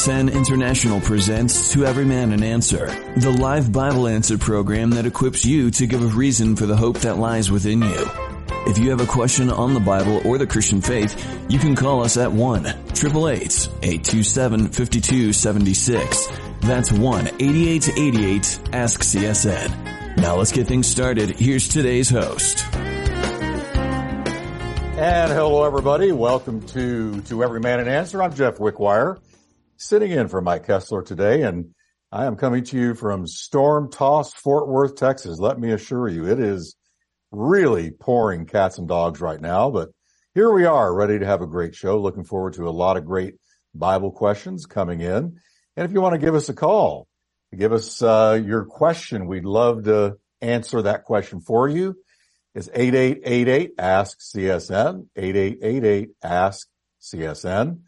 CSN International presents To Every Man an Answer, the live Bible answer program that equips you to give a reason for the hope that lies within you. If you have a question on the Bible or the Christian faith, you can call us at 1-888-827-5276. That's 1-8888-ASK-CSN. Now let's get things started. Here's today's host. And hello everybody. Welcome to To Every Man an Answer. I'm Jeff Wickwire sitting in for Mike Kestler today, and I am coming to you from storm-tossed Fort Worth, Texas. Let me assure you, it is really pouring cats and dogs right now, but here we are ready to have a great show. Looking forward to a lot of great Bible questions coming in. And if you want to give us a call, give us uh, your question. We'd love to answer that question for you. It's 8888 ask CSN, 8888 ask CSN.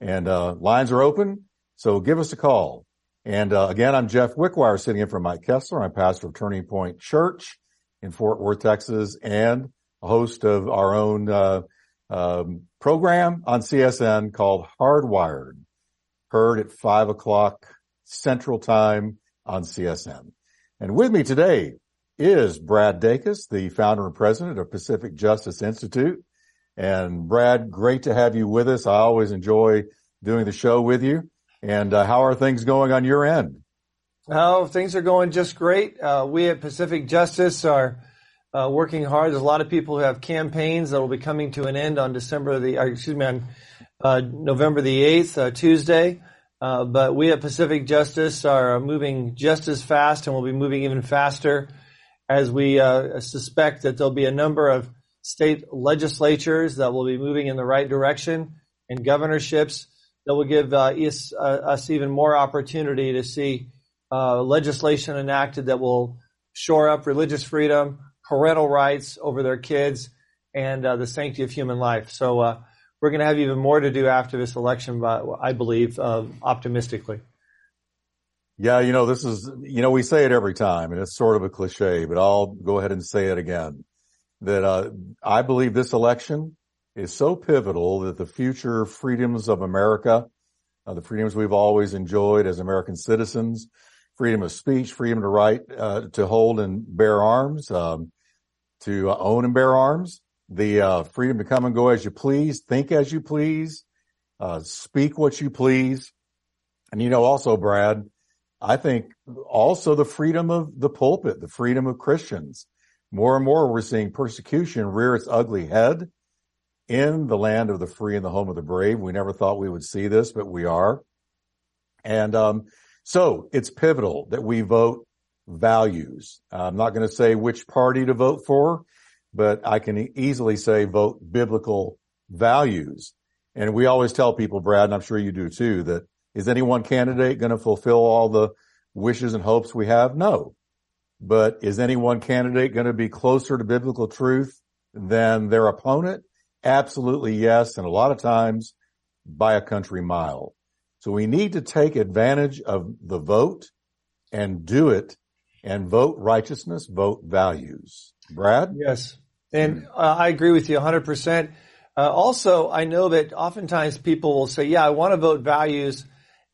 And uh, lines are open, so give us a call. And uh, again, I'm Jeff Wickwire sitting in for Mike Kestler. I'm pastor of Turning Point Church in Fort Worth, Texas, and a host of our own uh, um, program on CSN called Hardwired, heard at five o'clock Central Time on CSN. And with me today is Brad Dacus, the founder and president of Pacific Justice Institute. And Brad, great to have you with us. I always enjoy doing the show with you. And uh, how are things going on your end? Oh, things are going just great. Uh, we at Pacific Justice are uh, working hard. There's a lot of people who have campaigns that will be coming to an end on December the, excuse me, on uh, November the 8th, uh, Tuesday. Uh, but we at Pacific Justice are moving just as fast and we'll be moving even faster as we suspect that there'll be a number of state legislatures that will be moving in the right direction and governorships that will give uh, us, uh, us, even more opportunity to see uh, legislation enacted that will shore up religious freedom, parental rights over their kids, and uh, the sanctity of human life. So uh, we're going to have even more to do after this election, but I believe, uh, optimistically. Yeah, you know, this is, you know, we say it every time and it's sort of a cliche, but I'll go ahead and say it again that uh, I believe this election is so pivotal that the future freedoms of America, uh, the freedoms we've always enjoyed as American citizens, freedom of speech, freedom to right uh, to hold and bear arms, um, to own and bear arms, the uh, freedom to come and go as you please, think as you please, uh, speak what you please, and you know also, Brad, I think also the freedom of the pulpit, the freedom of Christians more and more, we're seeing persecution rear its ugly head in the land of the free and the home of the brave. We never thought we would see this, but we are. And um, so it's pivotal that we vote values. I'm not going to say which party to vote for, but I can easily say vote biblical values. And we always tell people, Brad, and I'm sure you do too, that is any one candidate going to fulfill all the wishes and hopes we have? No. But is any one candidate going to be closer to biblical truth than their opponent? Absolutely yes. And a lot of times by a country mile. So we need to take advantage of the vote and do it and vote righteousness, vote values. Brad? Yes. And uh, I agree with you 100%. Uh, also, I know that oftentimes people will say, yeah, I want to vote values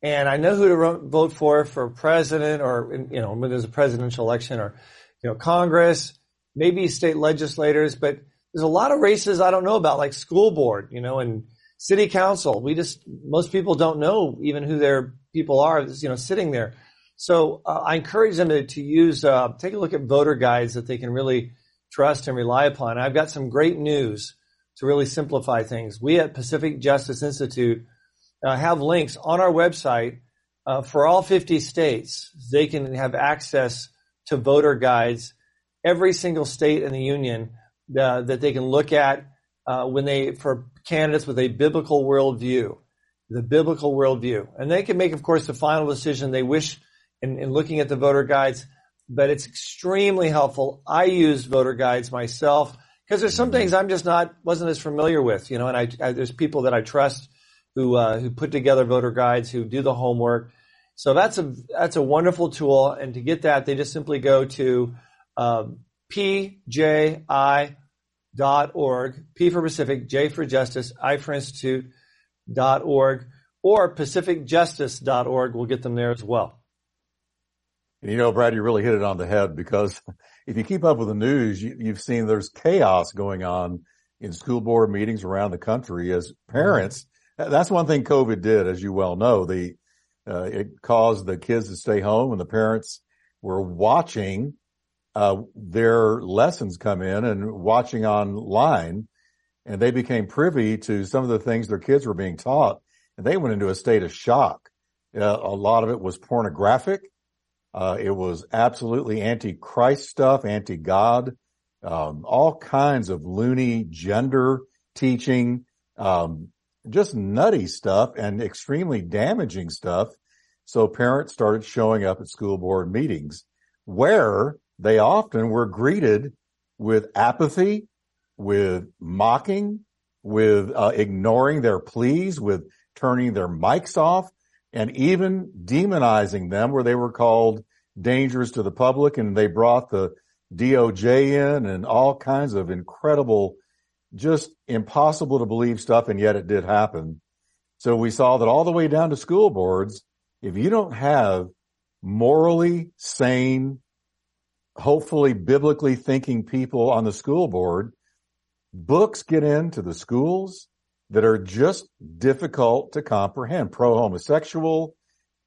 and I know who to vote for for president or, you know, when there's a presidential election or, you know, Congress, maybe state legislators, but there's a lot of races I don't know about, like school board, you know, and city council. We just, most people don't know even who their people are, you know, sitting there. So uh, I encourage them to, to use, uh, take a look at voter guides that they can really trust and rely upon. I've got some great news to really simplify things. We at Pacific Justice Institute uh, have links on our website uh, for all 50 states. They can have access to voter guides, every single state in the union uh, that they can look at uh, when they for candidates with a biblical worldview, the biblical worldview, and they can make, of course, the final decision they wish in, in looking at the voter guides. But it's extremely helpful. I use voter guides myself because there's some things I'm just not wasn't as familiar with, you know, and I, I there's people that I trust who uh, who put together voter guides, who do the homework. So that's a that's a wonderful tool. And to get that, they just simply go to um, pji.org, P for Pacific, J for Justice, I for Institute. Dot org, or pacificjustice.org will get them there as well. And you know, Brad, you really hit it on the head because if you keep up with the news, you, have seen there's chaos going on in school board meetings around the country as parents. That's one thing COVID did, as you well know. The uh, it caused the kids to stay home, and the parents were watching uh, their lessons come in and watching online, and they became privy to some of the things their kids were being taught, and they went into a state of shock. Uh, a lot of it was pornographic. Uh, it was absolutely anti-Christ stuff, anti-God, um, all kinds of loony gender teaching, um, just nutty stuff and extremely damaging stuff. So parents started showing up at school board meetings where they often were greeted with apathy, with mocking, with uh, ignoring their pleas, with turning their mics off, and even demonizing them where they were called dangerous to the public and they brought the DOJ in and all kinds of incredible, just impossible to believe stuff. And yet it did happen. So we saw that all the way down to school boards, if you don't have morally sane, hopefully biblically thinking people on the school board, books get into the schools that are just difficult to comprehend. Pro homosexual,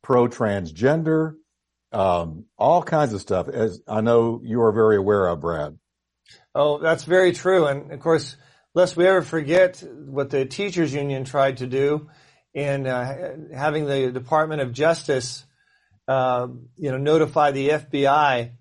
pro transgender, um, all kinds of stuff, as I know you are very aware of, Brad. Oh, that's very true. And of course, lest we ever forget what the teachers union tried to do in uh, having the Department of Justice, uh, you know, notify the FBI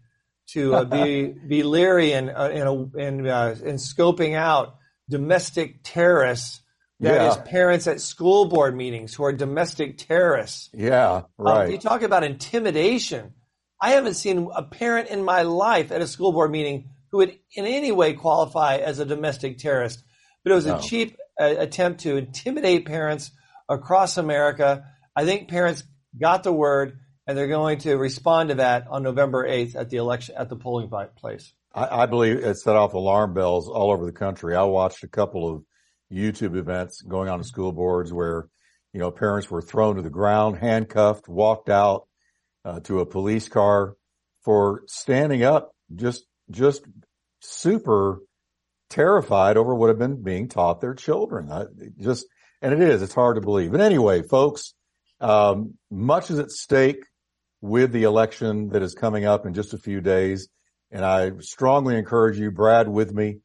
to uh, be be leery and uh, in in, uh, in scoping out domestic terrorists that yeah. is parents at school board meetings who are domestic terrorists. Yeah, um, right. Um, you talk about intimidation. I haven't seen a parent in my life at a school board meeting who would in any way qualify as a domestic terrorist. But it was no. a cheap uh, attempt to intimidate parents across America. I think parents got the word and they're going to respond to that on November 8th at the election, at the polling place. I, I believe it set off alarm bells all over the country. I watched a couple of YouTube events going on in school boards where, you know, parents were thrown to the ground, handcuffed, walked out uh, to a police car for standing up, just, just super terrified over what had been being taught their children. I, just, and it is, it's hard to believe. But anyway, folks, um, much is at stake with the election that is coming up in just a few days. And I strongly encourage you, Brad, with me,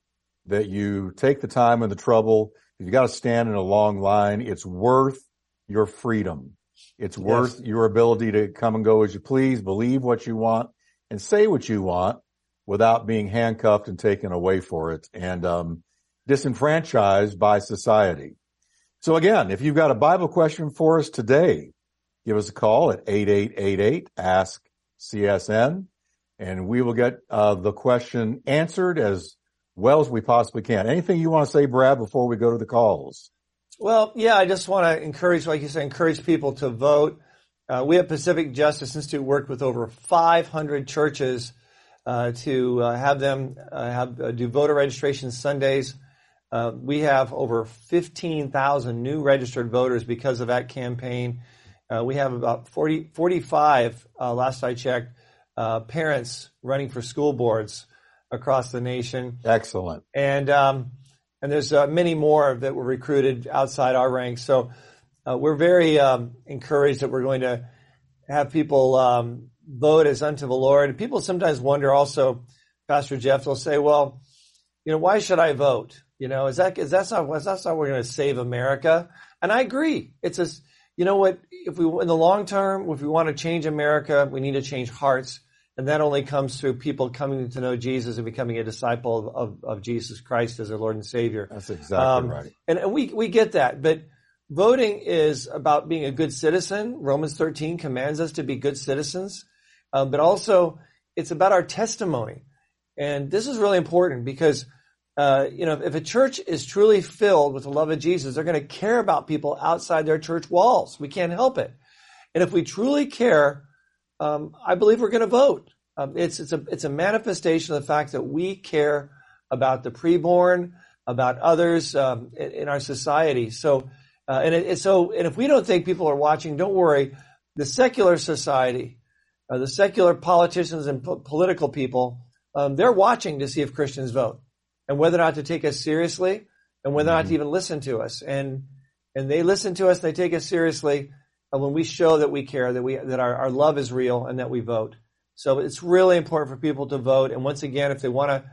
that you take the time and the trouble. If you got to stand in a long line, it's worth your freedom. It's worth your ability to come and go as you please, believe what you want and say what you want without being handcuffed and taken away for it and, um, disenfranchised by society. So again, if you've got a Bible question for us today, give us a call at 8888 ask CSN and we will get uh, the question answered as well as we possibly can. Anything you want to say, Brad, before we go to the calls? Well, yeah, I just want to encourage, like you said, encourage people to vote. Uh, we at Pacific Justice Institute worked with over 500 churches to uh, have them uh, have uh, do voter registration Sundays. Uh, we have over 15,000 new registered voters because of that campaign. we have about 40, 45, last I checked, parents running for school boards across the nation. Excellent. And um, and there's uh, many more that were recruited outside our ranks. So uh, we're very um, encouraged that we're going to have people um, vote as unto the Lord. People sometimes wonder also, Pastor Jeff, they'll say, well, you know, why should I vote? You know, is that is that's not that's not we're going to save America? And I agree. It's a you know what? If we in the long term, if we want to change America, we need to change hearts. And that only comes through people coming to know Jesus and becoming a disciple of, of, of Jesus Christ as their Lord and Savior. That's exactly um, right. And, and we, we get that. But voting is about being a good citizen. Romans 13 commands us to be good citizens. Um, but also, it's about our testimony. And this is really important because, uh, you know, if a church is truly filled with the love of Jesus, they're going to care about people outside their church walls. We can't help it. And if we truly care, um, I believe we're going to vote. Um, it's it's a it's a manifestation of the fact that we care about the preborn, about others um, in, in, our society. So Uh, and it, so, and if we don't think people are watching, don't worry. The secular society, uh, the secular politicians and po- political people, um, they're watching to see if Christians vote and whether or not to take us seriously and whether or not to mm-hmm. even listen to us. And and they listen to us, they take us seriously uh, when we show that we care, that we that our, our love is real, and that we vote. So it's really important for people to vote. And once again, if they want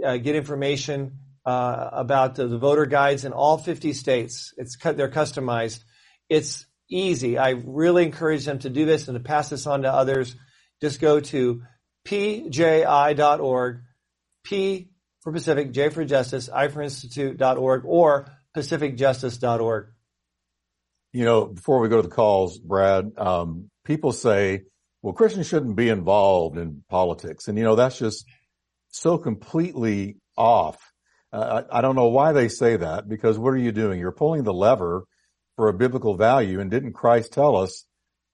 to uh, get information uh, about the, the, voter guides in all 50 states, it's they're customized. It's easy. I really encourage them to do this and to pass this on to others. Just go to pji.org, P for Pacific, J for Justice, I for Institute.org, or pacificjustice.org. You know, before we go to the calls, Brad, um, people say, well, Christians shouldn't be involved in politics. And, you know, that's just so completely off. Uh, I, I don't know why they say that because what are you doing? You're pulling the lever for a biblical value. And didn't Christ tell us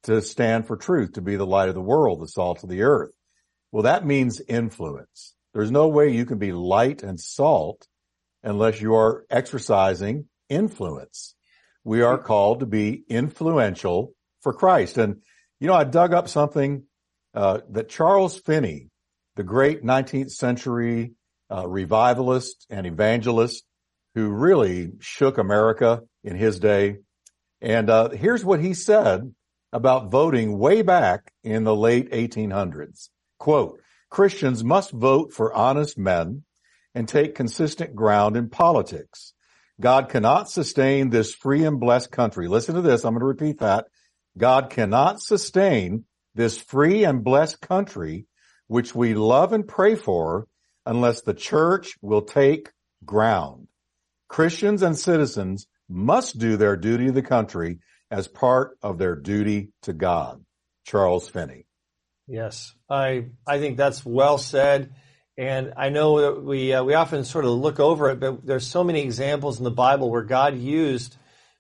to stand for truth, to be the light of the world, the salt of the earth? Well, that means influence. There's no way you can be light and salt unless you are exercising influence. We are called to be influential for Christ. And, you know, I dug up something uh, that Charles Finney, the great 19th century uh, revivalist and evangelist who really shook America in his day. And uh, here's what he said about voting way back in the late 1800s. Quote, Christians must vote for honest men and take consistent ground in politics. God cannot sustain this free and blessed country. Listen to this. I'm going to repeat that. God cannot sustain this free and blessed country, which we love and pray for, unless the church will take ground. Christians and citizens must do their duty to the country as part of their duty to God. Charles Finney. Yes, I I think that's well said. And I know that we uh, we often sort of look over it, but there's so many examples in the Bible where God used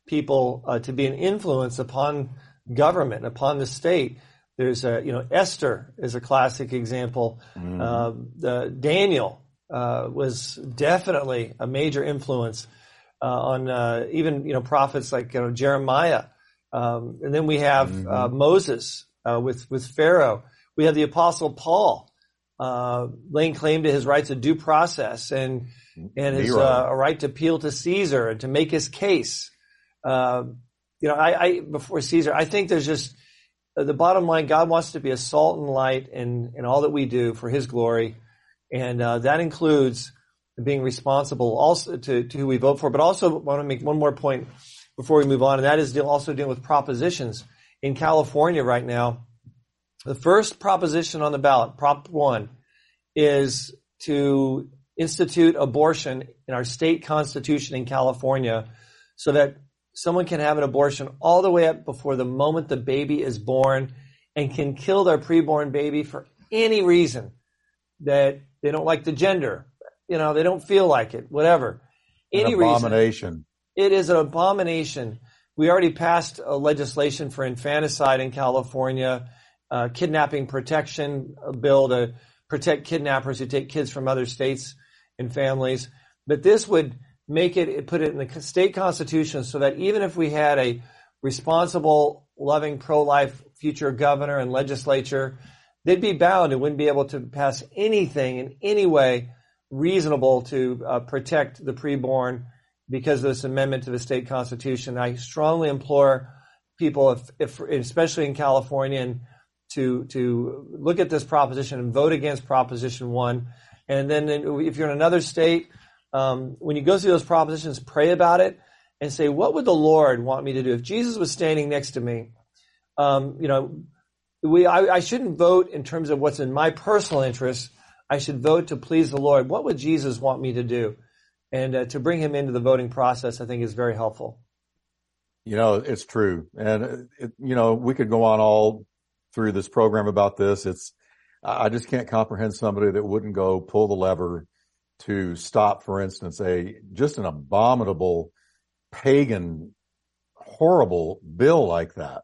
people uh, to be an influence upon government, upon the state. There's a you know Esther is a classic example. Mm. Uh, Daniel uh, was definitely a major influence on uh, even you know prophets like you know, Jeremiah, um, and then we have mm-hmm. Moses with with Pharaoh. We have the Apostle Paul uh, laying claim to his rights of due process and and his uh, right to appeal to Caesar and to make his case. Uh, you know, I, I, before Caesar, I think there's just uh, the bottom line. God wants to be a salt and light in in all that we do for His glory, and uh, that includes being responsible also to, to who we vote for. But also want to make one more point before we move on, and that is deal, also dealing with propositions in California right now. The first proposition on the ballot, Prop 1, is to institute abortion in our state constitution in California so that someone can have an abortion all the way up before the moment the baby is born and can kill their preborn baby for any reason that they don't like the gender, you know, they don't feel like it, whatever. Any an abomination. Reason, it is an abomination. We already passed a legislation for infanticide in California uh, kidnapping protection bill to protect kidnappers who take kids from other states and families. But this would make it, put it in the state constitution so that even if we had a responsible, loving, pro-life future governor and legislature, they'd be bound and wouldn't be able to pass anything in any way reasonable to uh, protect the preborn because of this amendment to the state constitution. I strongly implore people, if, if especially in California and to to look at this proposition and vote against Proposition One, and then if you're in another state, um, when you go through those propositions, pray about it and say, what would the Lord want me to do if Jesus was standing next to me? Um, you know, we I, I shouldn't vote in terms of what's in my personal interest. I should vote to please the Lord. What would Jesus want me to do? And uh, to bring him into the voting process, I think is very helpful. You know, it's true. And, uh, it, you know, we could go on all through this program about this. It's, I just can't comprehend somebody that wouldn't go pull the lever to stop, for instance, a just an abominable pagan, horrible bill like that.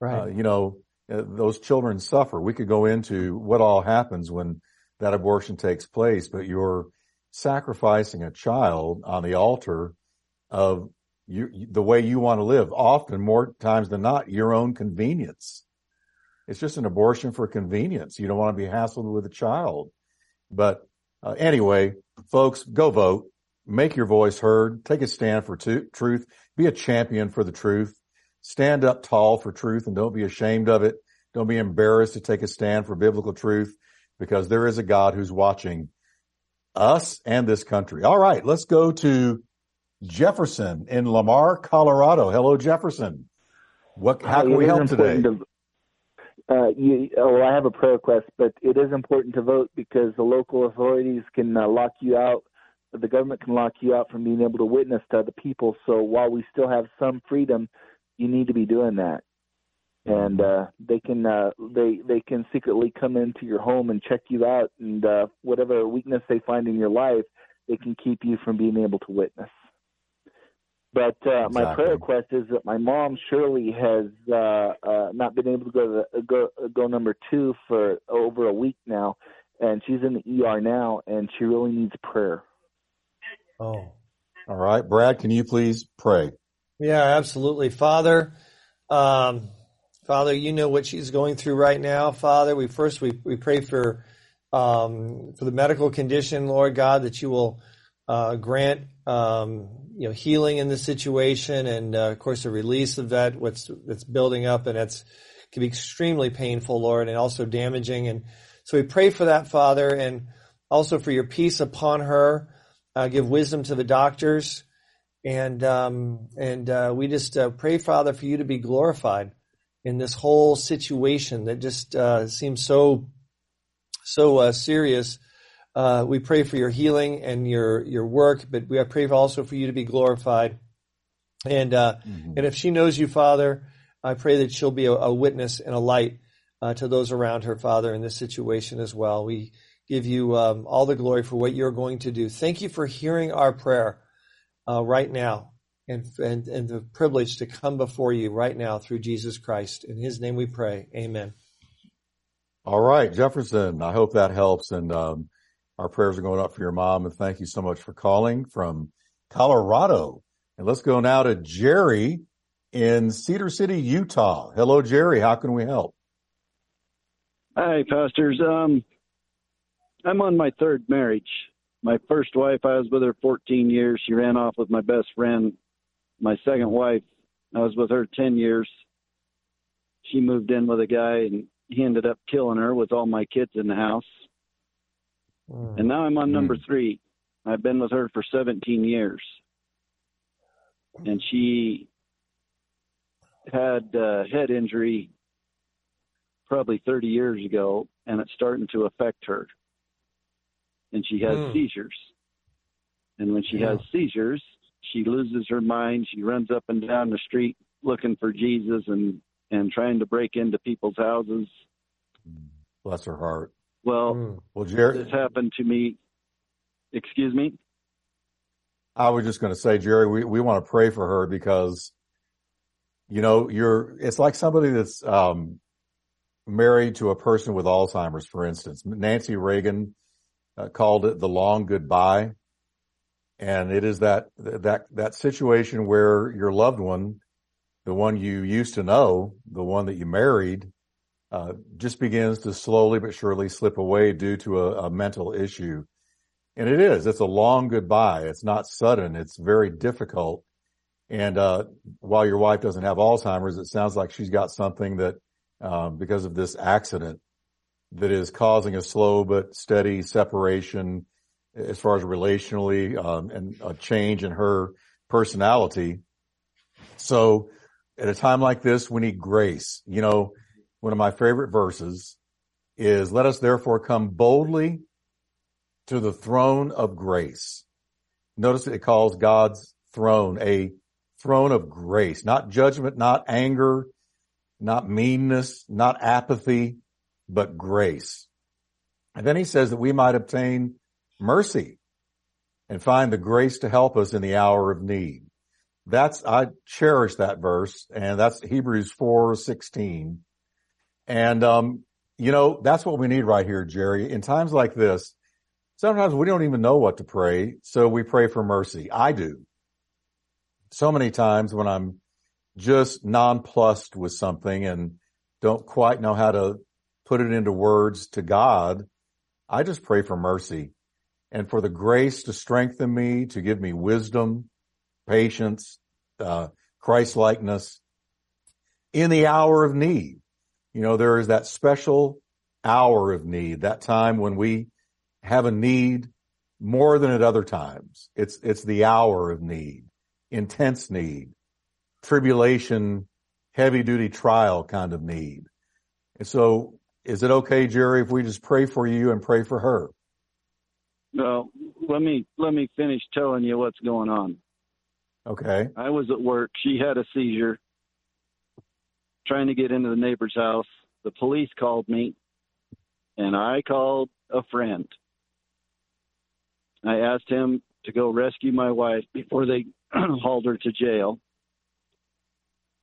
Right. Uh, you know, uh, those children suffer. We could go into what all happens when that abortion takes place, but you're sacrificing a child on the altar of you, the way you want to live. Often, more times than not, your own convenience. It's just an abortion for convenience. You don't want to be hassled with a child. But uh, anyway, folks, go vote. Make your voice heard. Take a stand for t- truth. Be a champion for the truth. Stand up tall for truth and don't be ashamed of it. Don't be embarrassed to take a stand for biblical truth because there is a God who's watching us and this country. All right, let's go to Jefferson in Lamar, Colorado. Hello, Jefferson. What? How can we help today? To, uh, you, oh, well, I have a prayer request, but it is important to vote because the local authorities can uh, lock you out. The government can lock you out from being able to witness to other people. So while we still have some freedom, you need to be doing that. And uh, they can uh, they they can secretly come into your home and check you out, and uh, whatever weakness they find in your life, they can keep you from being able to witness. But uh, exactly. my prayer request is that my mom Shirley has uh, uh, not been able to go to the, go go number two for over a week now, and she's in the ER now, and she really needs prayer. Oh, all right, Brad, can you please pray? Yeah, absolutely, Father. Um, Father, you know what she's going through right now, Father. We first we we pray for um, for the medical condition, Lord God, that you will uh, grant um, you know healing in the situation, and uh, of course a release of that what's that's building up, and it's can be extremely painful, Lord, and also damaging. And so we pray for that, Father, and also for your peace upon her. Uh, give wisdom to the doctors, and um, and uh, we just uh, pray, Father, for you to be glorified in this whole situation that just uh, seems so so serious uh, we pray for your healing and your your work, but we pray also for you to be glorified. And uh, mm-hmm. and if she knows you, Father, I pray that she'll be a, a witness and a light uh, to those around her, Father, in this situation as well. We give you um, all the glory for what you're going to do. Thank you for hearing our prayer uh, right now, and, and and the privilege to come before you right now through Jesus Christ. In His name, we pray. Amen. All right, Jefferson. I hope that helps, and. Um, our prayers are going up for your mom and thank you so much for calling from Colorado. And let's go now to Jerry in Cedar City, Utah. Hello, Jerry. How can we help? Hi, pastors. Um, I'm on my third marriage. My first wife, I was with her 14 years. She ran off with my best friend. My second wife, I was with her 10 years. She moved in with a guy and he ended up killing her with all my kids in the house. Mm. And now I'm on number mm. three. I've been with her for 17 years. And she had a head injury probably 30 years ago, and it's starting to affect her. And she has mm. seizures. And when she yeah. has seizures, she loses her mind. She runs up and down the street looking for Jesus and and trying to break into people's houses. Bless her heart. Well, mm. well, Jerry, this happened to me. Excuse me. I was just going to say, Jerry, we, we want to pray for her because, you know, you're, it's like somebody that's, um, married to a person with Alzheimer's, for instance. Nancy Reagan uh, called it the long goodbye. And it is that, that, that situation where your loved one, the one you used to know, the one that you married, uh, just begins to slowly but surely slip away due to a, a mental issue. And it is, it's a long goodbye. It's not sudden. It's very difficult. And, uh, while your wife doesn't have Alzheimer's, it sounds like she's got something that, um, because of this accident that is causing a slow but steady separation as far as relationally, um, and a change in her personality. So at a time like this, we need grace. You know, one of my favorite verses is, let us therefore come boldly to the throne of grace. Notice that it calls God's throne a throne of grace, not judgment, not anger, not meanness, not apathy, but grace. And then he says that we might obtain mercy and find the grace to help us in the hour of need. That's, I cherish that verse and that's Hebrews 4, 16. And, um, you know, that's what we need right here, Jerry. In times like this, sometimes we don't even know what to pray. So we pray for mercy. I do. so many times when I'm just nonplussed with something and don't quite know how to put it into words to God, I just pray for mercy and for the grace to strengthen me, to give me wisdom, patience, uh, Christ likeness in the hour of need. You know, there is that special hour of need, that time when we have a need more than at other times. It's, it's the hour of need, intense need, tribulation, heavy duty trial kind of need. And so is it okay, Jerry, if we just pray for you and pray for her? No, let me let me finish telling you what's going on. Okay. I was at work. She had a seizure, trying to get into the neighbor's house. The police called me, and I called a friend. I asked him to go rescue my wife before they hauled her to jail.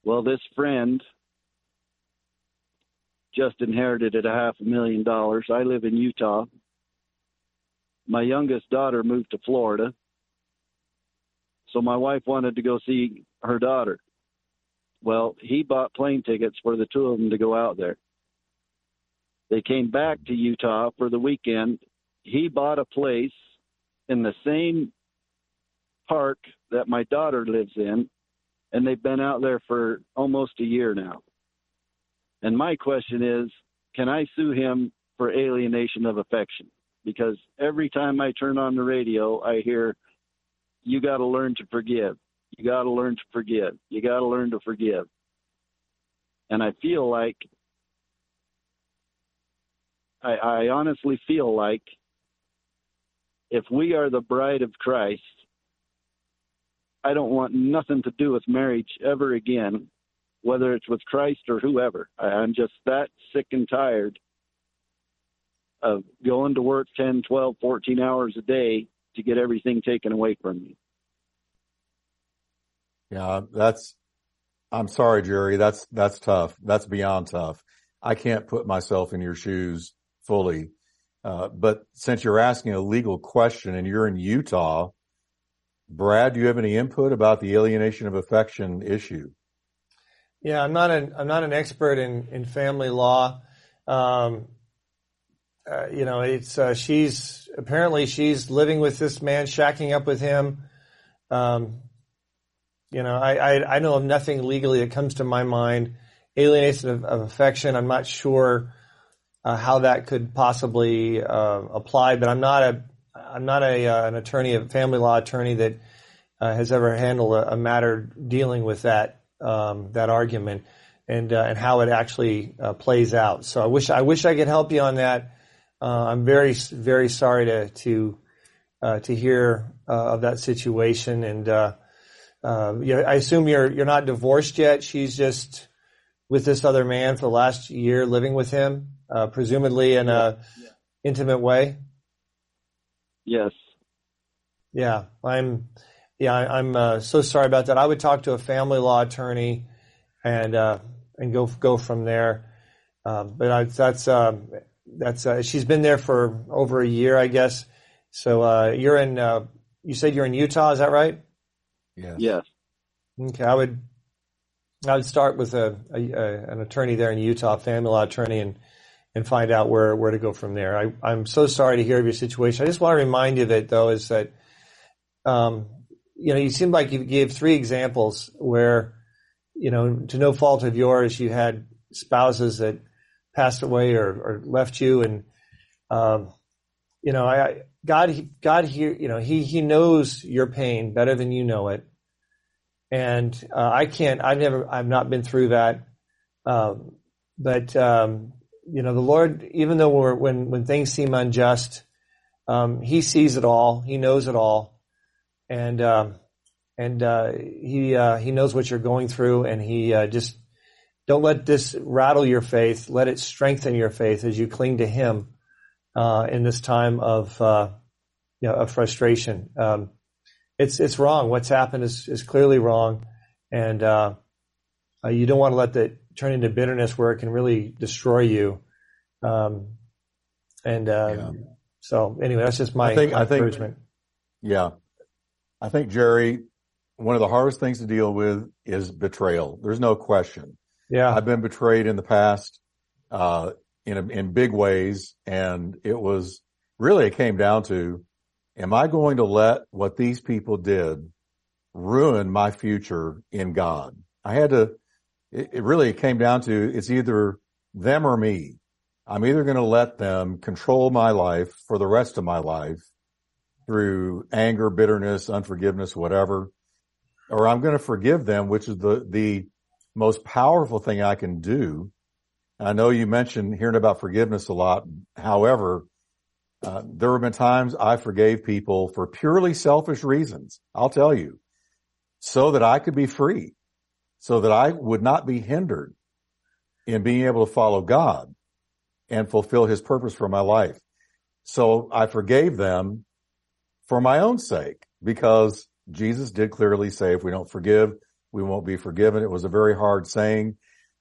Well, this friend just inherited a half a million dollars. I live in Utah. My youngest daughter moved to Florida. So my wife wanted to go see her daughter. Well, he bought plane tickets for the two of them to go out there. They came back to Utah for the weekend. He bought a place in the same park that my daughter lives in, and they've been out there for almost a year now. And my question is can I sue him for alienation of affection? Because every time I turn on the radio, I hear, you got to learn to forgive. You got to learn to forgive. You got to learn to forgive. And I feel like, I, I honestly feel like if we are the bride of Christ, I don't want nothing to do with marriage ever again whether it's with Christ or whoever. I'm just that sick and tired of going to work 10, 12, 14 hours a day to get everything taken away from you. Yeah, that's, I'm sorry, Jerry. That's, that's tough. That's beyond tough. I can't put myself in your shoes fully. Uh, but since you're asking a legal question and you're in Utah, Brad, do you have any input about the alienation of affection issue? Yeah, I'm not an I'm not an expert in in family law. Um, uh, you know, it's uh, she's apparently she's living with this man, shacking up with him. Um, you know, I, I, I know of nothing legally that comes to my mind. Alienation of, of affection. I'm not sure uh, how that could possibly uh, apply, but I'm not a I'm not a uh, an attorney, a family law attorney that uh, has ever handled a, a matter dealing with that um, that argument and and how it actually plays out. So I wish I wish I could help you on that. Uh, I'm very very sorry to to uh, to hear uh, of that situation, and uh, yeah, I assume you're you're not divorced yet. She's just with this other man for the last year, living with him, presumably in a yeah. intimate way. Yes. Yeah, I'm yeah, I, am uh, so sorry about that. I would talk to a family law attorney and uh, and go go from there. Um, but I, that's um, that's uh, she's been there for over a year, I guess. So uh, you're in. Uh, you said you're in Utah. Is that right? Yeah. Yes. Okay, I would. I would start with a, a, a, an attorney there in Utah, family law attorney, and and find out where where to go from there. I, I'm so sorry to hear of your situation. I just want to remind you that though is that um, you know, you seem like you gave three examples where, you know, to no fault of yours, you had spouses that passed away or, or left you, and um, you know, I God, God here, you know, He He knows your pain better than you know it, and uh, I can't. I've never. I've not been through that, um, but um, you know, the Lord, even though we're when when things seem unjust, um, He sees it all. He knows it all and um, and uh, he uh, he knows what you're going through, and he uh, just don't let this rattle your faith. Let it strengthen your faith as you cling to Him uh, in this time of uh, you know of frustration. Um, it's it's wrong. What's happened is is clearly wrong, and uh, you don't want to let that turn into bitterness where it can really destroy you. Um, and yeah. so anyway, that's just my, I think, my I think, encouragement. Yeah, I think Jerry, one of the hardest things to deal with is betrayal. There's no question. Yeah. I've been betrayed in the past, uh, in, a, in big ways. And it was really, it came down to, am I going to let what these people did ruin my future in God? I had to, it, it really came down to, it's either them or me. I'm either going to let them control my life for the rest of my life through anger, bitterness, unforgiveness, whatever, or I'm going to forgive them, which is the, the most powerful thing I can do. And I know you mentioned hearing about forgiveness a lot. However, uh, there have been times I forgave people for purely selfish reasons. I'll tell you, so that I could be free, so that I would not be hindered in being able to follow God and fulfill his purpose for my life. So I forgave them for my own sake because Jesus did clearly say if we don't forgive, we won't be forgiven. It was a very hard saying,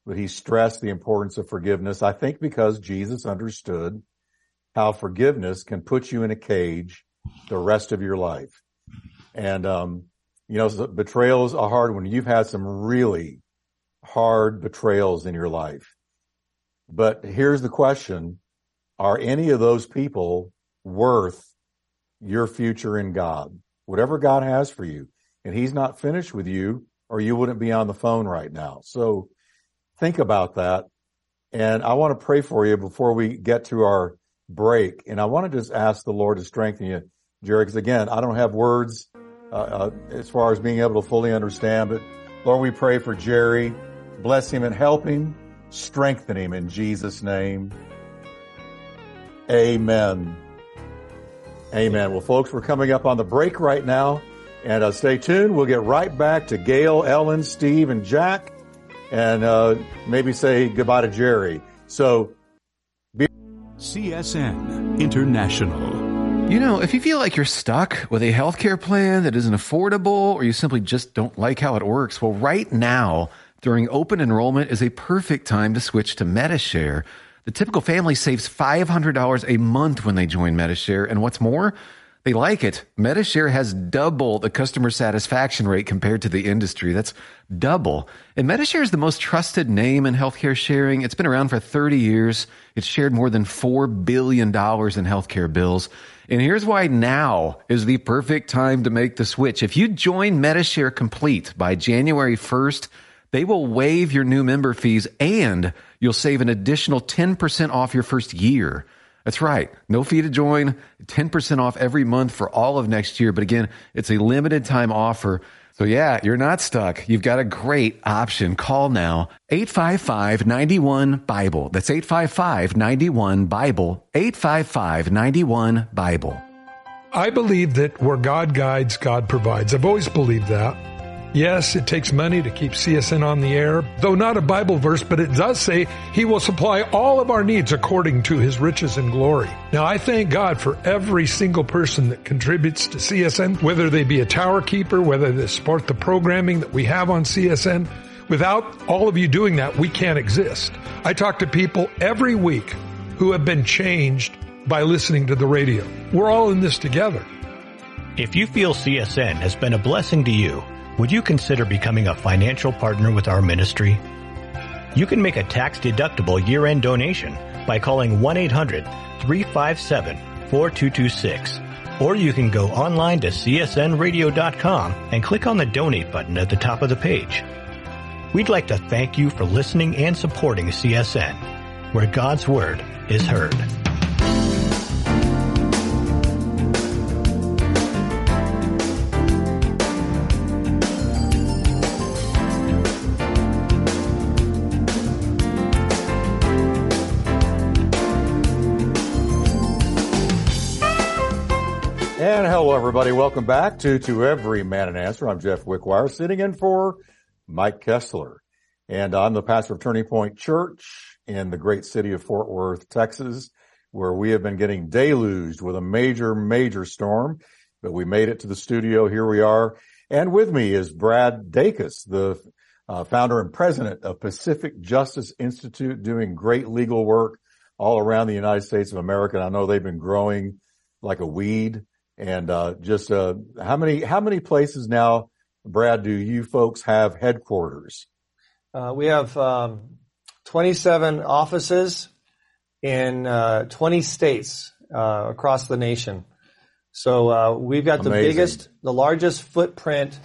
but he stressed the importance of forgiveness. I think because Jesus understood how forgiveness can put you in a cage the rest of your life. And, um, you know, betrayal is a hard one. You've had some really hard betrayals in your life. But here's the question. Are any of those people worth your future in God? Whatever God has for you. And he's not finished with you or you wouldn't be on the phone right now. So think about that. And I want to pray for you before we get to our break. And I want to just ask the Lord to strengthen you, Jerry, because again, I don't have words uh, uh, as far as being able to fully understand, but Lord, we pray for Jerry. Bless him and help him. Strengthen him in Jesus' name. Amen. Amen. Well, folks, we're coming up on the break right now. And uh, stay tuned. We'll get right back to Gail, Ellen, Steve, and Jack, and uh, maybe say goodbye to Jerry. So, be- CSN International. You know, if you feel like you're stuck with a healthcare plan that isn't affordable, or you simply just don't like how it works, well, right now during open enrollment is a perfect time to switch to Medi-Share. The typical family saves $500 a month when they join Medi-Share, and what's more, they like it. Medi-Share has double the customer satisfaction rate compared to the industry. That's double. And Medi-Share is the most trusted name in healthcare sharing. It's been around for 30 years. It's shared more than $4 billion in healthcare bills. And here's why now is the perfect time to make the switch. If you join Medi-Share Complete by January 1st, they will waive your new member fees and you'll save an additional 10% off your first year. That's right. No fee to join, 10% off every month for all of next year. But again, it's a limited time offer. So yeah, you're not stuck. You've got a great option. Call now 855-91-BIBLE. That's 855-91-BIBLE. 855-91-BIBLE. I believe that where God guides, God provides. I've always believed that. Yes, it takes money to keep CSN on the air, though not a Bible verse, but it does say He will supply all of our needs according to His riches and glory. Now, I thank God for every single person that contributes to CSN, whether they be a tower keeper, whether they support the programming that we have on CSN. Without all of you doing that, we can't exist. I talk to people every week who have been changed by listening to the radio. We're all in this together. If you feel CSN has been a blessing to you, would you consider becoming a financial partner with our ministry? You can make a tax-deductible year-end donation by calling 1-800-357-4226. Or you can go online to csnradio.com and click on the donate button at the top of the page. We'd like to thank you for listening and supporting CSN, where God's Word is heard. Hello, everybody. Welcome back to To Every Man an Answer. I'm Jeff Wickwire, sitting in for Mike Kestler. And I'm the pastor of Turning Point Church in the great city of Fort Worth, Texas, where we have been getting deluged with a major, major storm. But we made it to the studio. Here we are. And with me is Brad Dacus, the uh, founder and president of Pacific Justice Institute, doing great legal work all around the United States of America. And I know they've been growing like a weed and uh, just uh, how many how many places now Brad, do you folks have headquarters? Uh, we have um, 27 offices in uh, 20 states uh, across the nation. So uh, we've got Amazing. the biggest, the largest footprint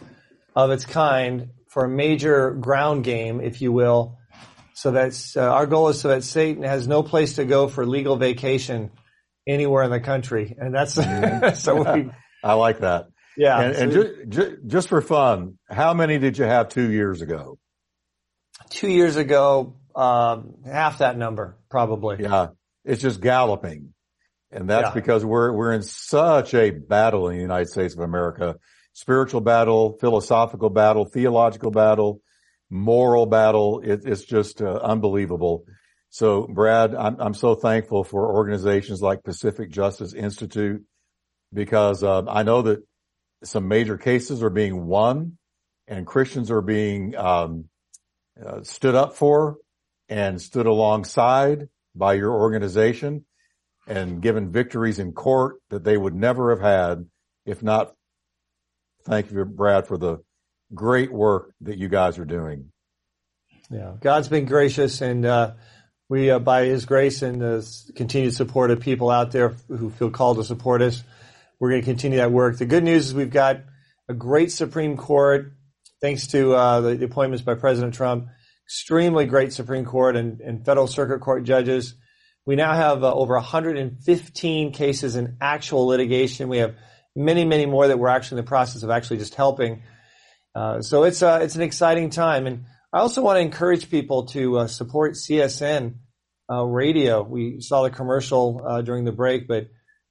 of its kind for a major ground game, if you will. So that's uh, our goal is so that Satan has no place to go for legal vacation anywhere in the country, and that's mm-hmm. so we. I like that. Yeah, and, and just, just, just for fun, how many did you have two years ago? Two years ago, um, half that number, probably. Yeah, it's just galloping, and that's yeah. because we're we're in such a battle in the United States of America: spiritual battle, philosophical battle, theological battle, moral battle. It, it's just uh, unbelievable. So, Brad, I'm I'm so thankful for organizations like Pacific Justice Institute because uh, I know that some major cases are being won and Christians are being um, uh, stood up for and stood alongside by your organization and given victories in court that they would never have had if not. Thank you, Brad, for the great work that you guys are doing. Yeah, God's been gracious, and uh, we, uh, by His grace and the continued support of people out there who feel called to support us, we're going to continue that work. The good news is we've got a great Supreme Court, thanks to uh, the, the, appointments by President Trump. Extremely great Supreme Court and, and federal circuit court judges. We now have uh, over 115 cases in actual litigation. We have many, many more that we're actually in the process of actually just helping. Uh, so it's uh, it's an exciting time, and I also want to encourage people to uh, support CSN uh, radio. We saw the commercial uh, during the break, but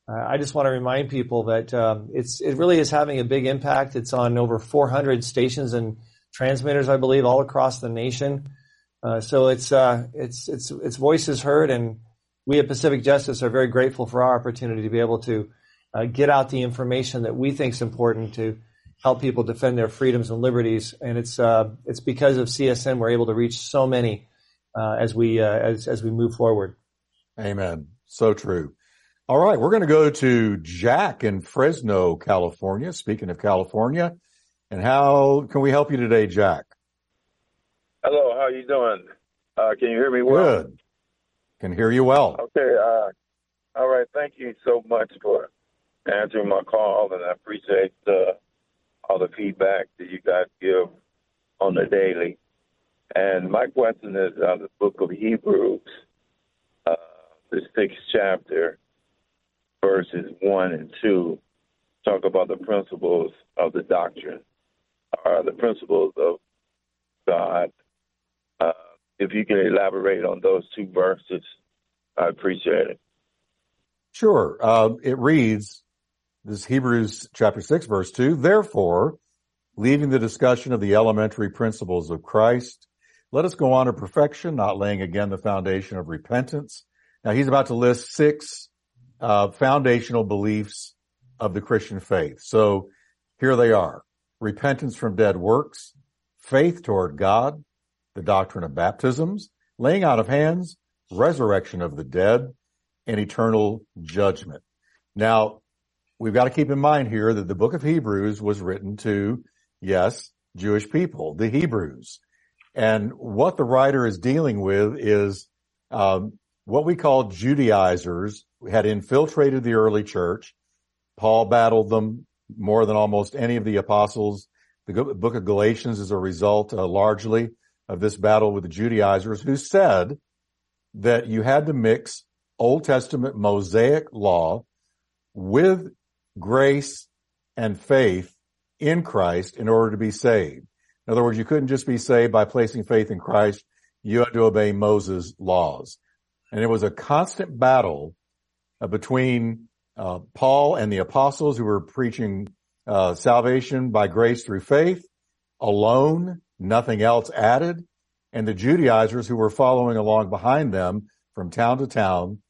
uh, I just want to remind people that um, it's it really is having a big impact. It's on over 400 stations and transmitters, I believe, all across the nation. Uh, so it's uh, it's it's its voice is heard, and we at Pacific Justice are very grateful for our opportunity to be able to get out the information that we think is important to help people defend their freedoms and liberties. And it's uh, it's because of CSN we're able to reach so many uh, as we as as we move forward. Amen. So true. All right, we're going to go to Jack in Fresno, California. Speaking of California, and how can we help you today, Jack? Hello, how are you doing? Uh, can you hear me well? Good. Can hear you well. Okay. Uh, all right. Thank you so much for answering my call, and I appreciate uh, all the feedback that you guys give on the daily. And my question is on the book of Hebrews, uh, the sixth chapter verses 1 and 2 talk about the principles of the doctrine, or the principles of God. Uh, if you can elaborate on those two verses, I appreciate it. Sure. Uh, it reads, this Hebrews chapter 6, verse 2, Therefore, leaving the discussion of the elementary principles of Christ, let us go on to perfection, not laying again the foundation of repentance. Now he's about to list six uh, foundational beliefs of the Christian faith. So here they are. Repentance from dead works, faith toward God, the doctrine of baptisms, laying out of hands, resurrection of the dead, and eternal judgment. Now, we've got to keep in mind here that the book of Hebrews was written to, yes, Jewish people, the Hebrews. And what the writer is dealing with is um, what we call Judaizers had infiltrated the early church. Paul battled them more than almost any of the apostles. The book of Galatians is a result uh, largely of this battle with the Judaizers who said that you had to mix Old Testament Mosaic law with grace and faith in Christ in order to be saved. In other words, you couldn't just be saved by placing faith in Christ. You had to obey Moses' laws. And it was a constant battle uh, between uh, Paul and the apostles who were preaching uh, salvation by grace through faith alone, nothing else added, and the Judaizers who were following along behind them from town to town,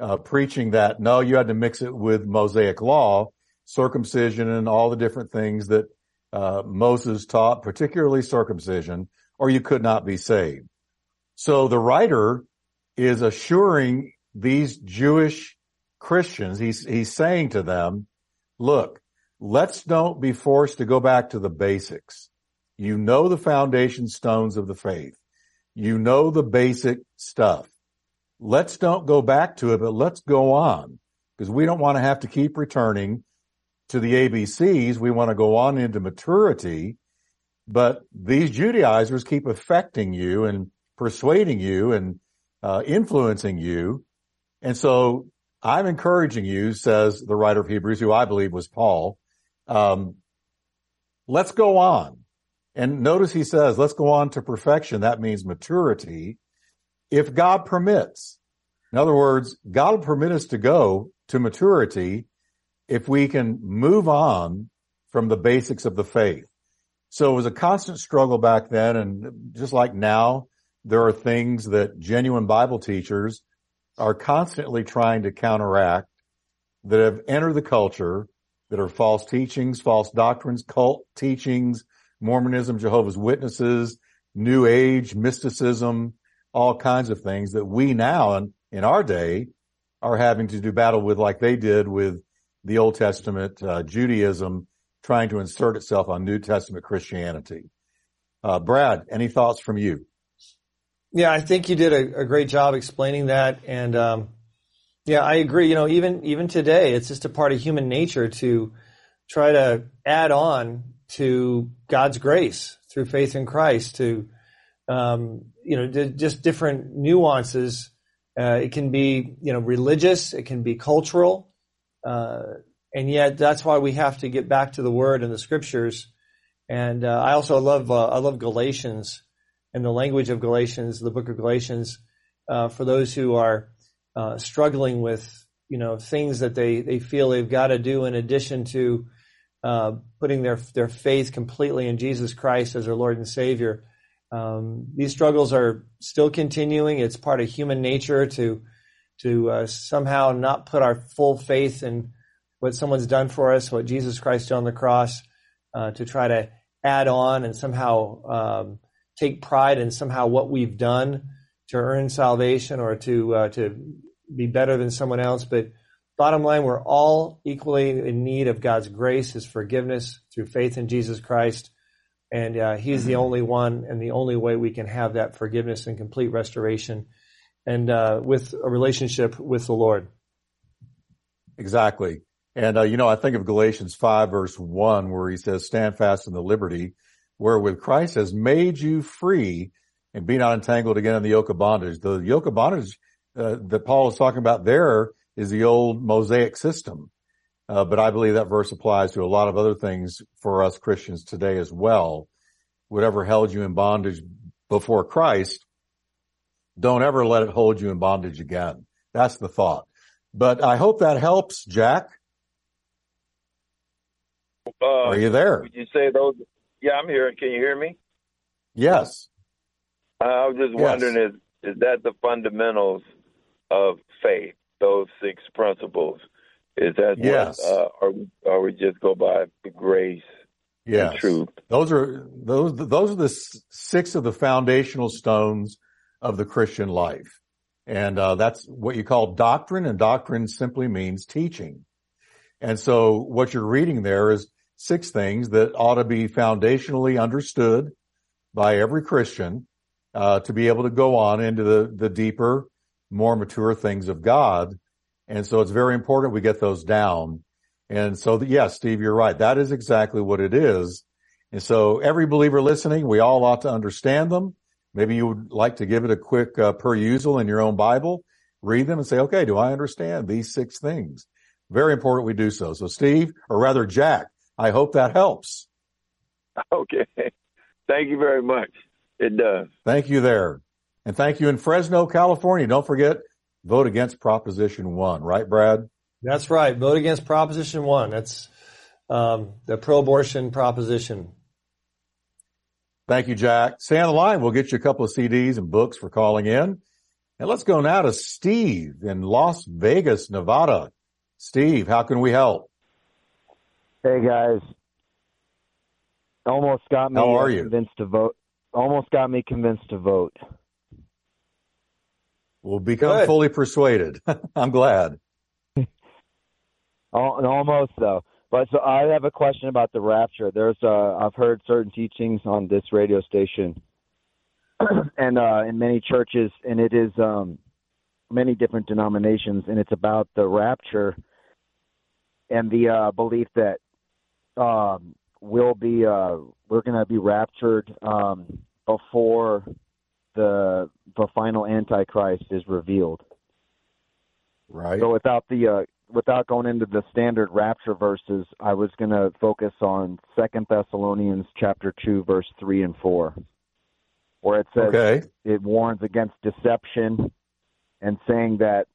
uh, preaching that no, you had to mix it with Mosaic law, circumcision, and all the different things that uh, Moses taught, particularly circumcision, or you could not be saved. So the writer is assuring these Jewish Christians, he's, he's saying to them, look, let's don't be forced to go back to the basics. You know the foundation stones of the faith. You know the basic stuff. Let's don't go back to it, but let's go on because we don't want to have to keep returning to the ABCs. We want to go on into maturity, but these Judaizers keep affecting you and persuading you and uh, influencing you. And so I'm encouraging you, says the writer of Hebrews, who I believe was Paul. Um, let's go on. And notice he says, let's go on to perfection. That means maturity. If God permits. In other words, God will permit us to go to maturity if we can move on from the basics of the faith. So it was a constant struggle back then. And just like now, there are things that genuine Bible teachers are constantly trying to counteract that have entered the culture that are false teachings, false doctrines, cult teachings, Mormonism, Jehovah's Witnesses, New Age, mysticism, all kinds of things that we now in, in our day are having to do battle with like they did with the Old Testament uh, Judaism trying to insert itself on New Testament Christianity. Uh, Brad, any thoughts from you? Yeah, I think you did a, a great job explaining that, and um, yeah, I agree. You know, even even today, it's just a part of human nature to try to add on to God's grace through faith in Christ to, um, you know, d- just different nuances. Uh, it can be, you know, religious. It can be cultural. Uh, and yet that's why we have to get back to the word and the scriptures. And, uh, I also love, uh, I love Galatians and the language of Galatians, the book of Galatians, uh, for those who are, uh, struggling with, you know, things that they, they feel they've got to do in addition to, uh, putting their their faith completely in Jesus Christ as their Lord and Savior. Um, these struggles are still continuing. It's part of human nature to to uh, somehow not put our full faith in what someone's done for us, what Jesus Christ did on the cross, uh, to try to add on and somehow um, take pride in somehow what we've done to earn salvation or to uh, to be better than someone else, but Bottom line, we're all equally in need of God's grace, His forgiveness through faith in Jesus Christ. And uh, He's the mm-hmm. only one and the only way we can have that forgiveness and complete restoration and uh, with a relationship with the Lord. Exactly. And, uh, you know, I think of Galatians 5 verse 1 where he says, stand fast in the liberty wherewith Christ has made you free and be not entangled again in the yoke of bondage. The yoke of bondage uh, that Paul is talking about there is the old Mosaic system. Uh, but I believe that verse applies to a lot of other things for us Christians today as well. Whatever held you in bondage before Christ, don't ever let it hold you in bondage again. That's the thought. But I hope that helps, Jack. Uh, Are you there? Would you say those? Yeah, I'm here. Can you hear me? Yes. Uh, I was just yes. wondering is is that the fundamentals of faith? those six principles. Is that yes, what, uh, or or we just go by the grace yes. and truth? Those are those those are the six of the foundational stones of the Christian life, and uh, that's what you call doctrine. And doctrine simply means teaching. And so, what you're reading there is six things that ought to be foundationally understood by every Christian uh, to be able to go on into the the deeper more mature things of God. And so it's very important we get those down. And so, yes, Steve, you're right. That is exactly what it is. And so every believer listening, we all ought to understand them. Maybe you would like to give it a quick uh, perusal in your own Bible, read them and say, okay, do I understand these six things? Very important we do so. So Steve, or rather Jack, I hope that helps. Okay. Thank you very much. It does. Thank you there. And thank you in Fresno, California. Don't forget, vote against Proposition 1, right, Brad? That's right. Vote against Proposition 1. That's um, the pro abortion proposition. Thank you, Jack. Stay on the line. We'll get you a couple of CDs and books for calling in. And let's go now to Steve in Las Vegas, Nevada. Steve, how can we help? Hey guys. Almost got me how are you? convinced to vote. Almost got me convinced to vote. We'll become Good. fully persuaded. I'm glad. Almost though. But so I have a question about the rapture. There's uh, I've heard certain teachings on this radio station and uh, in many churches, and it is um, many different denominations, and it's about the rapture and the uh, belief that um, we'll be uh, we're going to be raptured um, before the the final Antichrist is revealed. Right. So without the uh, without going into the standard rapture verses, I was going to focus on Second Thessalonians chapter two, verse three and four, where it says Okay. it warns against deception and saying that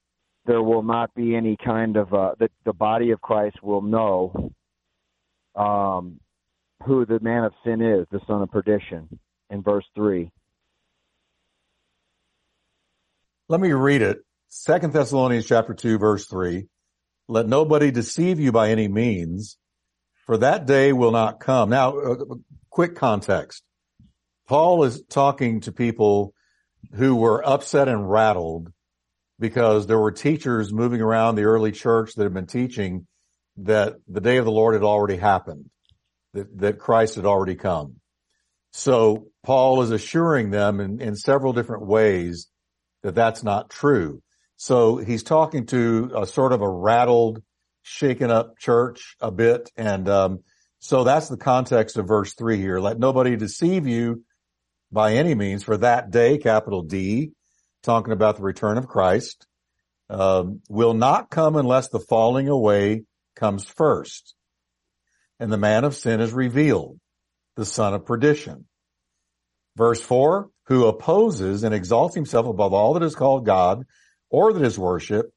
there will not be any kind of uh, that the body of Christ will know um, who the man of sin is, the son of perdition, in verse three. Let me read it. Second Thessalonians chapter two, verse three. Let nobody deceive you by any means, for that day will not come. Now, quick context. Paul is talking to people who were upset and rattled because there were teachers moving around the early church that had been teaching that the day of the Lord had already happened, that, that Christ had already come. So Paul is assuring them in, in several different ways that that's not true. So he's talking to a sort of a rattled, shaken up church a bit. And, um, so that's the context of verse three here. Let nobody deceive you by any means for that day, capital D, talking about the return of Christ, um, will not come unless the falling away comes first. And the man of sin is revealed, the son of perdition. Verse four, who opposes and exalts himself above all that is called God or that is worship,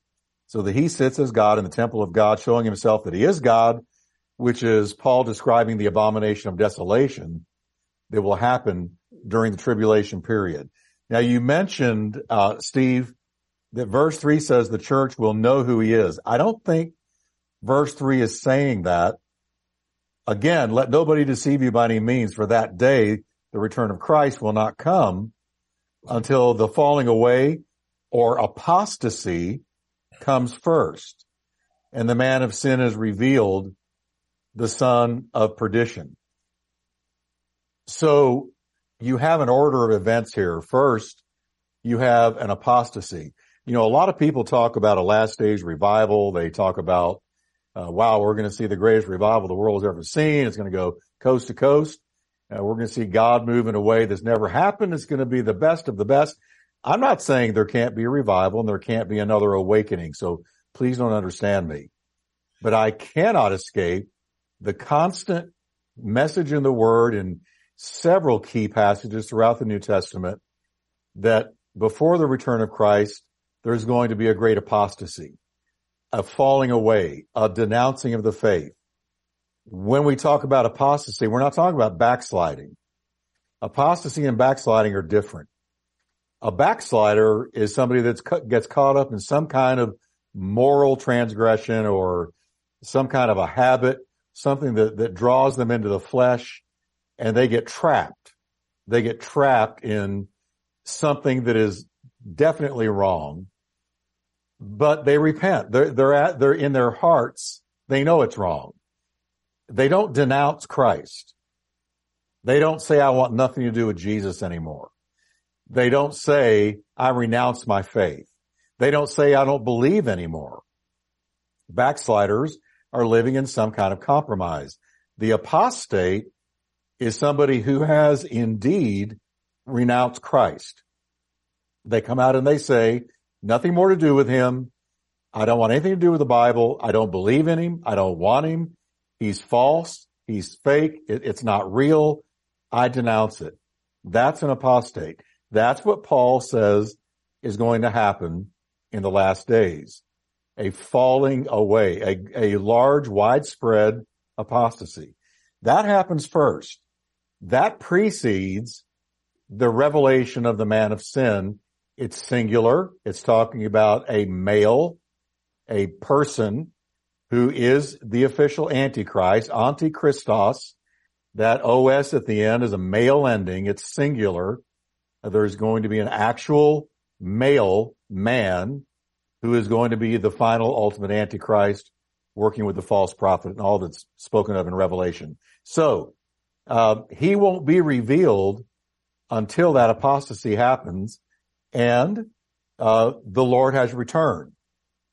so that he sits as God in the temple of God, showing himself that he is God, which is Paul describing the abomination of desolation that will happen during the tribulation period. Now you mentioned, uh, Steve, that verse three says the church will know who he is. I don't think verse three is saying that. Again, let nobody deceive you by any means for that day, the return of Christ will not come until the falling away or apostasy comes first. And the man of sin is revealed, the son of perdition. So you have an order of events here. First, you have an apostasy. You know, a lot of people talk about a last stage revival. They talk about, uh, wow, we're going to see the greatest revival the world has ever seen. It's going to go coast to coast. Uh, we're going to see God move in a way that's never happened. It's going to be the best of the best. I'm not saying there can't be a revival and there can't be another awakening. So please don't understand me, but I cannot escape the constant message in the word in several key passages throughout the New Testament that before the return of Christ, there's going to be a great apostasy, a falling away, a denouncing of the faith. When we talk about apostasy, we're not talking about backsliding. Apostasy and backsliding are different. A backslider is somebody that gets caught up in some kind of moral transgression or some kind of a habit, something that, that draws them into the flesh and they get trapped. They get trapped in something that is definitely wrong, but they repent. They're, they're at, they're in their hearts. They know it's wrong. They don't denounce Christ. They don't say, I want nothing to do with Jesus anymore. They don't say, I renounce my faith. They don't say, I don't believe anymore. Backsliders are living in some kind of compromise. The apostate is somebody who has indeed renounced Christ. They come out and they say, nothing more to do with him. I don't want anything to do with the Bible. I don't believe in him. I don't want him. He's false. He's fake. It, it's not real. I denounce it. That's an apostate. That's what Paul says is going to happen in the last days. A falling away, a, a large, widespread apostasy. That happens first. That precedes the revelation of the man of sin. It's singular. It's talking about a male, a person who is the official antichrist, antichristos. That OS at the end is a male ending. It's singular. There's going to be an actual male man who is going to be the final ultimate antichrist working with the false prophet and all that's spoken of in Revelation. So, uh, he won't be revealed until that apostasy happens and, uh, the Lord has returned.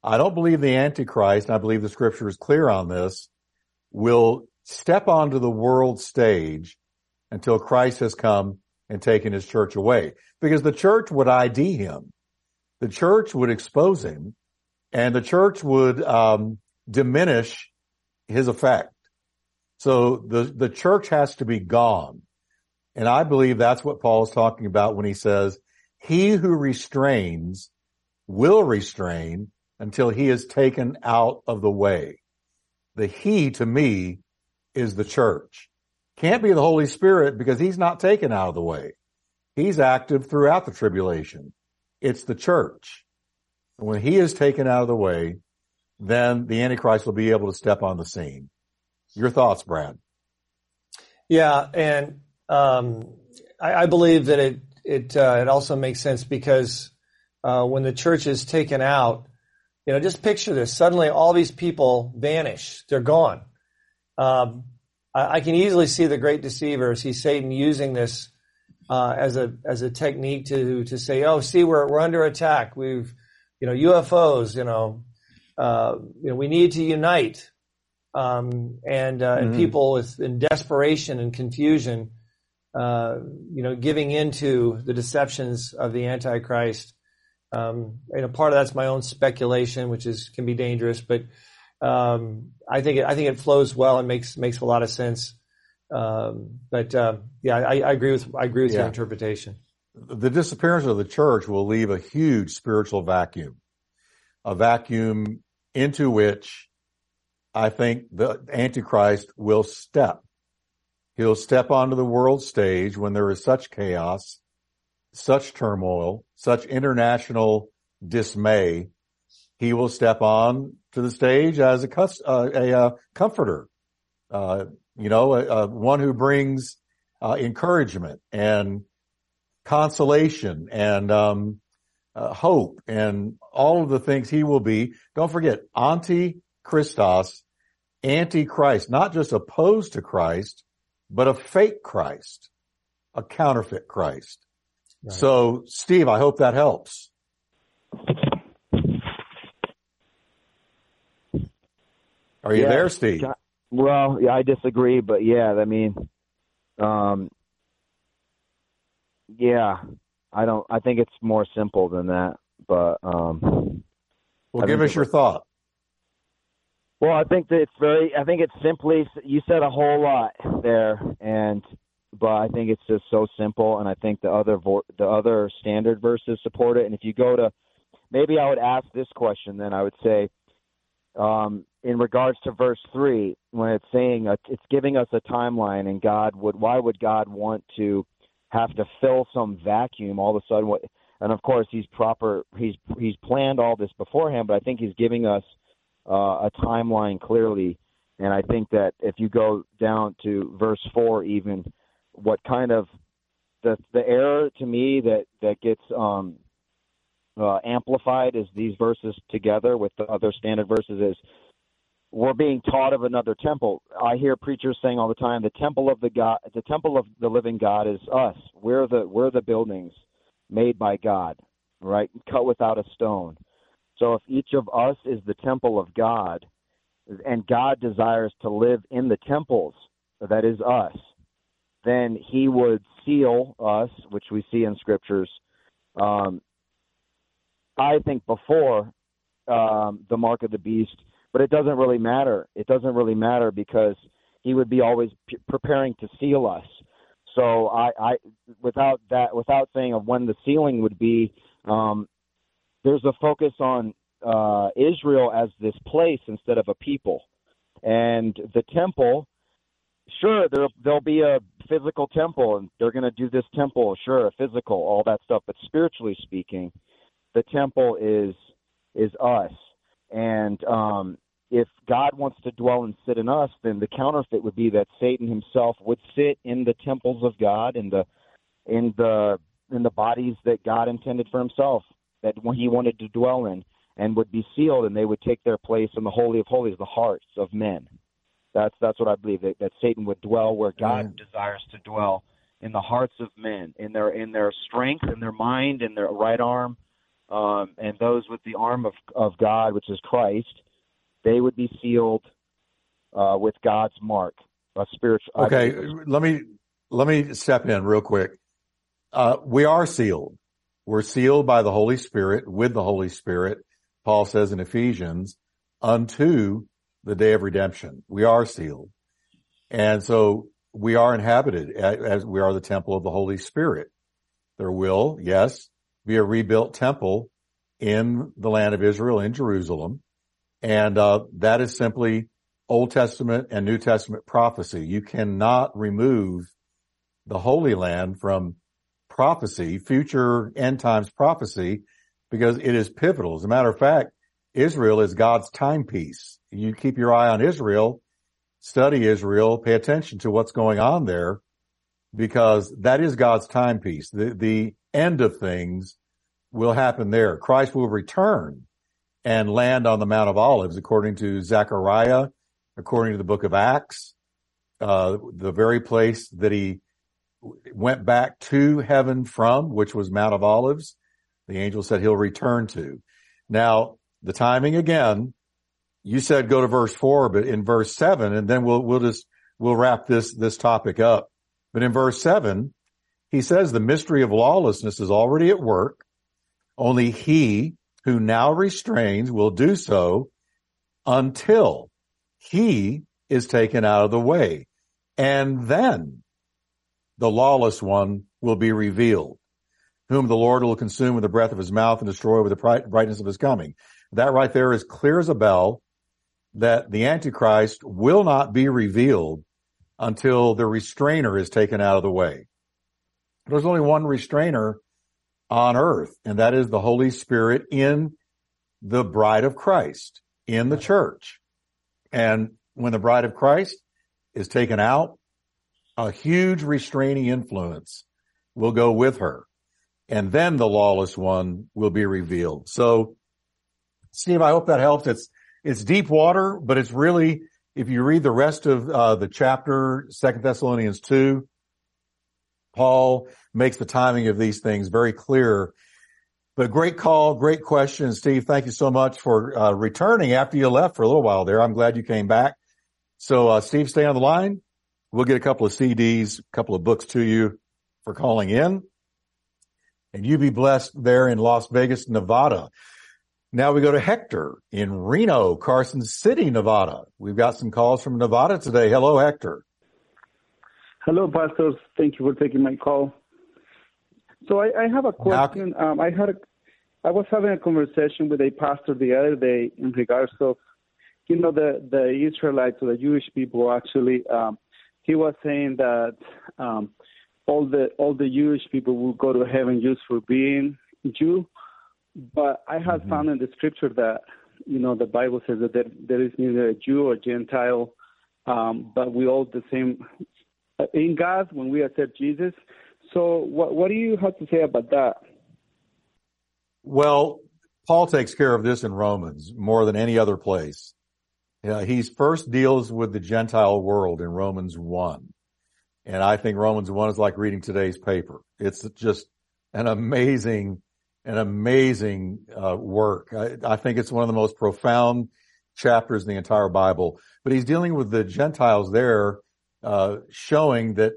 I don't believe the Antichrist, and I believe the scripture is clear on this, will step onto the world stage until Christ has come and taken his church away. Because the church would ID him. The church would expose him and the church would, um, diminish his effect. So the, the church has to be gone. And I believe that's what Paul is talking about when he says, he who restrains will restrain until he is taken out of the way. The he to me is the church. Can't be the Holy Spirit because he's not taken out of the way. He's active throughout the tribulation. It's the church. And when he is taken out of the way, then the Antichrist will be able to step on the scene. Your thoughts, Brad? Yeah, and um, I, I, believe that it it uh, it also makes sense because uh, when the church is taken out, you know, just picture this: suddenly all these people vanish; they're gone. Um, I, can easily see the great deceiver, see Satan using this uh, as a as a technique to to say, "Oh, see, we're we're under attack. We've, you know, UFOs. You know, uh, you know, we need to unite." Um, and uh, mm-hmm. and people with in desperation and confusion, uh, you know, giving into the deceptions of the Antichrist. Um, you know, part of that's my own speculation, which is can be dangerous, but um, I think it, I think it flows well and makes makes a lot of sense. Um, but uh, yeah, I, I, agree with I agree with yeah. your interpretation. The disappearance of the church will leave a huge spiritual vacuum, a vacuum into which I think the Antichrist will step. He'll step onto the world stage when there is such chaos, such turmoil, such international dismay. He will step on to the stage as a, uh, a, a comforter, uh, you know, one who brings uh, encouragement and consolation and um, uh, hope and all of the things he will be. Don't forget, anti Christos, anti-Christ, not just opposed to Christ, but a fake Christ, a counterfeit Christ. Right. So, Steve, I hope that helps. Are you yeah, there, Steve? Well, yeah, I disagree, but yeah, I mean, um, yeah, I don't. I think it's more simple than that, but um, well, give us your thought. Well, I think that it's very. I think it's simply. You said a whole lot there, and but I think it's just so simple, and I think the other the other standard verses support it. And if you go to, maybe I would ask this question. Then I would say, um, in regards to verse three, when it's saying a, it's giving us a timeline, and God would why would God want to have to fill some vacuum all of a sudden? What and of course he's proper he's he's planned all this beforehand, but I think he's giving us uh, a timeline clearly. And I think that if you go down to verse four, even what kind of the the error to me that that gets um, uh, amplified is these verses together with the other standard verses is we're being taught of another temple. I hear preachers saying all the time, the temple of the God, the temple of the living God is us. We're the we're the buildings made by God, right? Cut without a stone. So if each of us is the temple of God, and God desires to live in the temples, that is us, then He would seal us, which we see in scriptures. Um, I think before um, the mark of the beast but it doesn't really matter. It doesn't really matter because he would be always p- preparing to seal us. So I, I, without that, without saying of when the sealing would be, um, there's a focus on uh, Israel as this place instead of a people, and the temple. Sure, there there'll be a physical temple, and they're going to do this temple. Sure, a physical, all that stuff. But spiritually speaking, the temple is is us and um, if God wants to dwell and sit in us, then the counterfeit would be that Satan himself would sit in the temples of God, in the in the in the bodies that God intended for Himself, that he wanted to dwell in. and would be sealed, and they would take their place in the holy of holies, the hearts of men. That's that's what I believe that, that Satan would dwell where God desires to dwell in the hearts of men, in their in their strength, in their mind, in their right arm, um, and those with the arm of of God, which is Christ, they would be sealed uh, with God's mark, a spiritual. Okay, let me let me step in real quick. Uh, we are sealed. We're sealed by the Holy Spirit with the Holy Spirit. Paul says in Ephesians, unto the day of redemption. We are sealed, and so we are inhabited as we are the temple of the Holy Spirit. There will, yes, be a rebuilt temple in the land of Israel in Jerusalem, and uh, that is simply Old Testament and New Testament prophecy. You cannot remove the Holy Land from prophecy, future end times prophecy, because it is pivotal. As a matter of fact, Israel is God's timepiece. You keep your eye on Israel, study Israel, pay attention to what's going on there, because that is God's timepiece. The, the end of things will happen there. Christ will return and land on the Mount of Olives, according to Zechariah, according to the book of Acts, uh, the very place that he went back to heaven from, which was Mount of Olives. The angel said he'll return to. Now, the timing again, you said go to verse four, but in verse seven, and then we'll, we'll just, we'll wrap this, this topic up. But in verse seven, he says the mystery of lawlessness is already at work. Only he who now restrains will do so until he is taken out of the way. And then the lawless one will be revealed, whom the Lord will consume with the breath of his mouth and destroy with the brightness of his coming. That right there is clear as a bell that the Antichrist will not be revealed until the restrainer is taken out of the way. There's only one restrainer on earth, and that is the Holy Spirit in the bride of Christ, in the church. And when the bride of Christ is taken out, a huge restraining influence will go with her. And then the lawless one will be revealed. So, Steve, I hope that helps. It's, it's deep water, but it's really, if you read the rest of uh, the chapter, Second Thessalonians 2, Paul makes the timing of these things very clear. But great call, great question, Steve. Thank you so much for uh, returning after you left for a little while there. I'm glad you came back. So, uh, Steve, stay on the line. We'll get a couple of CDs, a couple of books to you for calling in. And you be blessed there in Las Vegas, Nevada. Now we go to Hector in Reno, Carson City, Nevada. We've got some calls from Nevada today. Hello, Hector. Hello, pastors. Thank you for taking my call. So I, I have a question. Um, I had a, I was having a conversation with a pastor the other day in regards of, you know, the the Israelites or the Jewish people. Actually, um, he was saying that um, all the all the Jewish people will go to heaven just for being Jew. But I have found in the scripture that you know the Bible says that there, there is neither a Jew or Gentile, um, but we all the same in God when we accept Jesus. So what what do you have to say about that? Well, Paul takes care of this in Romans more than any other place. Yeah, he first deals with the Gentile world in Romans 1. And I think Romans 1 is like reading today's paper. It's just an amazing, an amazing uh, work. I, I think it's one of the most profound chapters in the entire Bible. But he's dealing with the Gentiles there, uh, showing that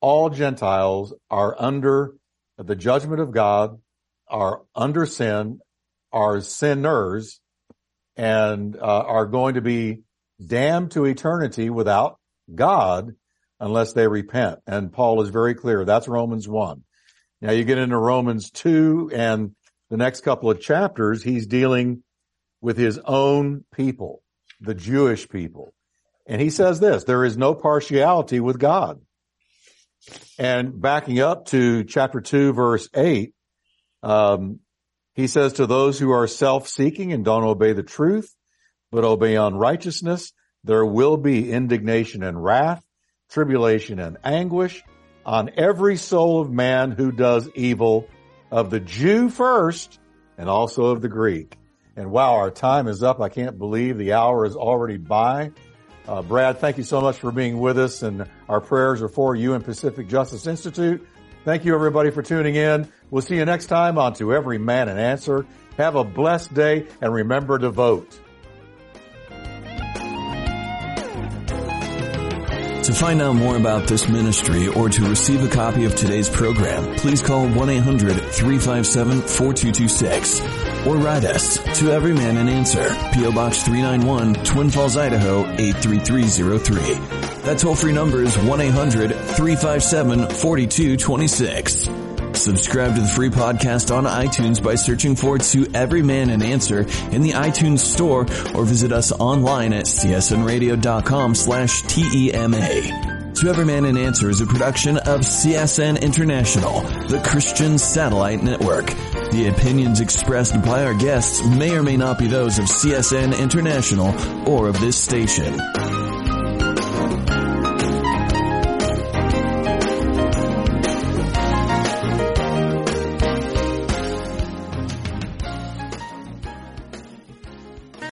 all Gentiles are under the judgment of God, are under sin, are sinners, and uh, are going to be damned to eternity without God unless they repent. And Paul is very clear. That's Romans 1. Now you get into Romans 2 and the next couple of chapters, he's dealing with his own people, the Jewish people. And he says this, there is no partiality with God. And backing up to chapter 2 verse 8, um, he says to those who are self-seeking and don't obey the truth, but obey unrighteousness, there will be indignation and wrath, tribulation and anguish on every soul of man who does evil, of the Jew first, and also of the Greek. And wow, our time is up. I can't believe the hour is already by. Uh, Brad, thank you so much for being with us and our prayers are for you and Pacific Justice Institute. Thank you everybody for tuning in. We'll see you next time on To Every Man an Answer. Have a blessed day and remember to vote. To find out more about this ministry or to receive a copy of today's program, please call 1-800-357-4226 or write us to Every Man an Answer, P.O. Box 391, Twin Falls, Idaho 83303. That toll-free number is 1-800-357-4226. Subscribe to the free podcast on iTunes by searching for To Every Man an Answer in the iTunes store or visit us online at csnradio.com slash TEMA. To Every Man an Answer is a production of CSN International, the Christian Satellite Network. The opinions expressed by our guests may or may not be those of CSN International or of this station.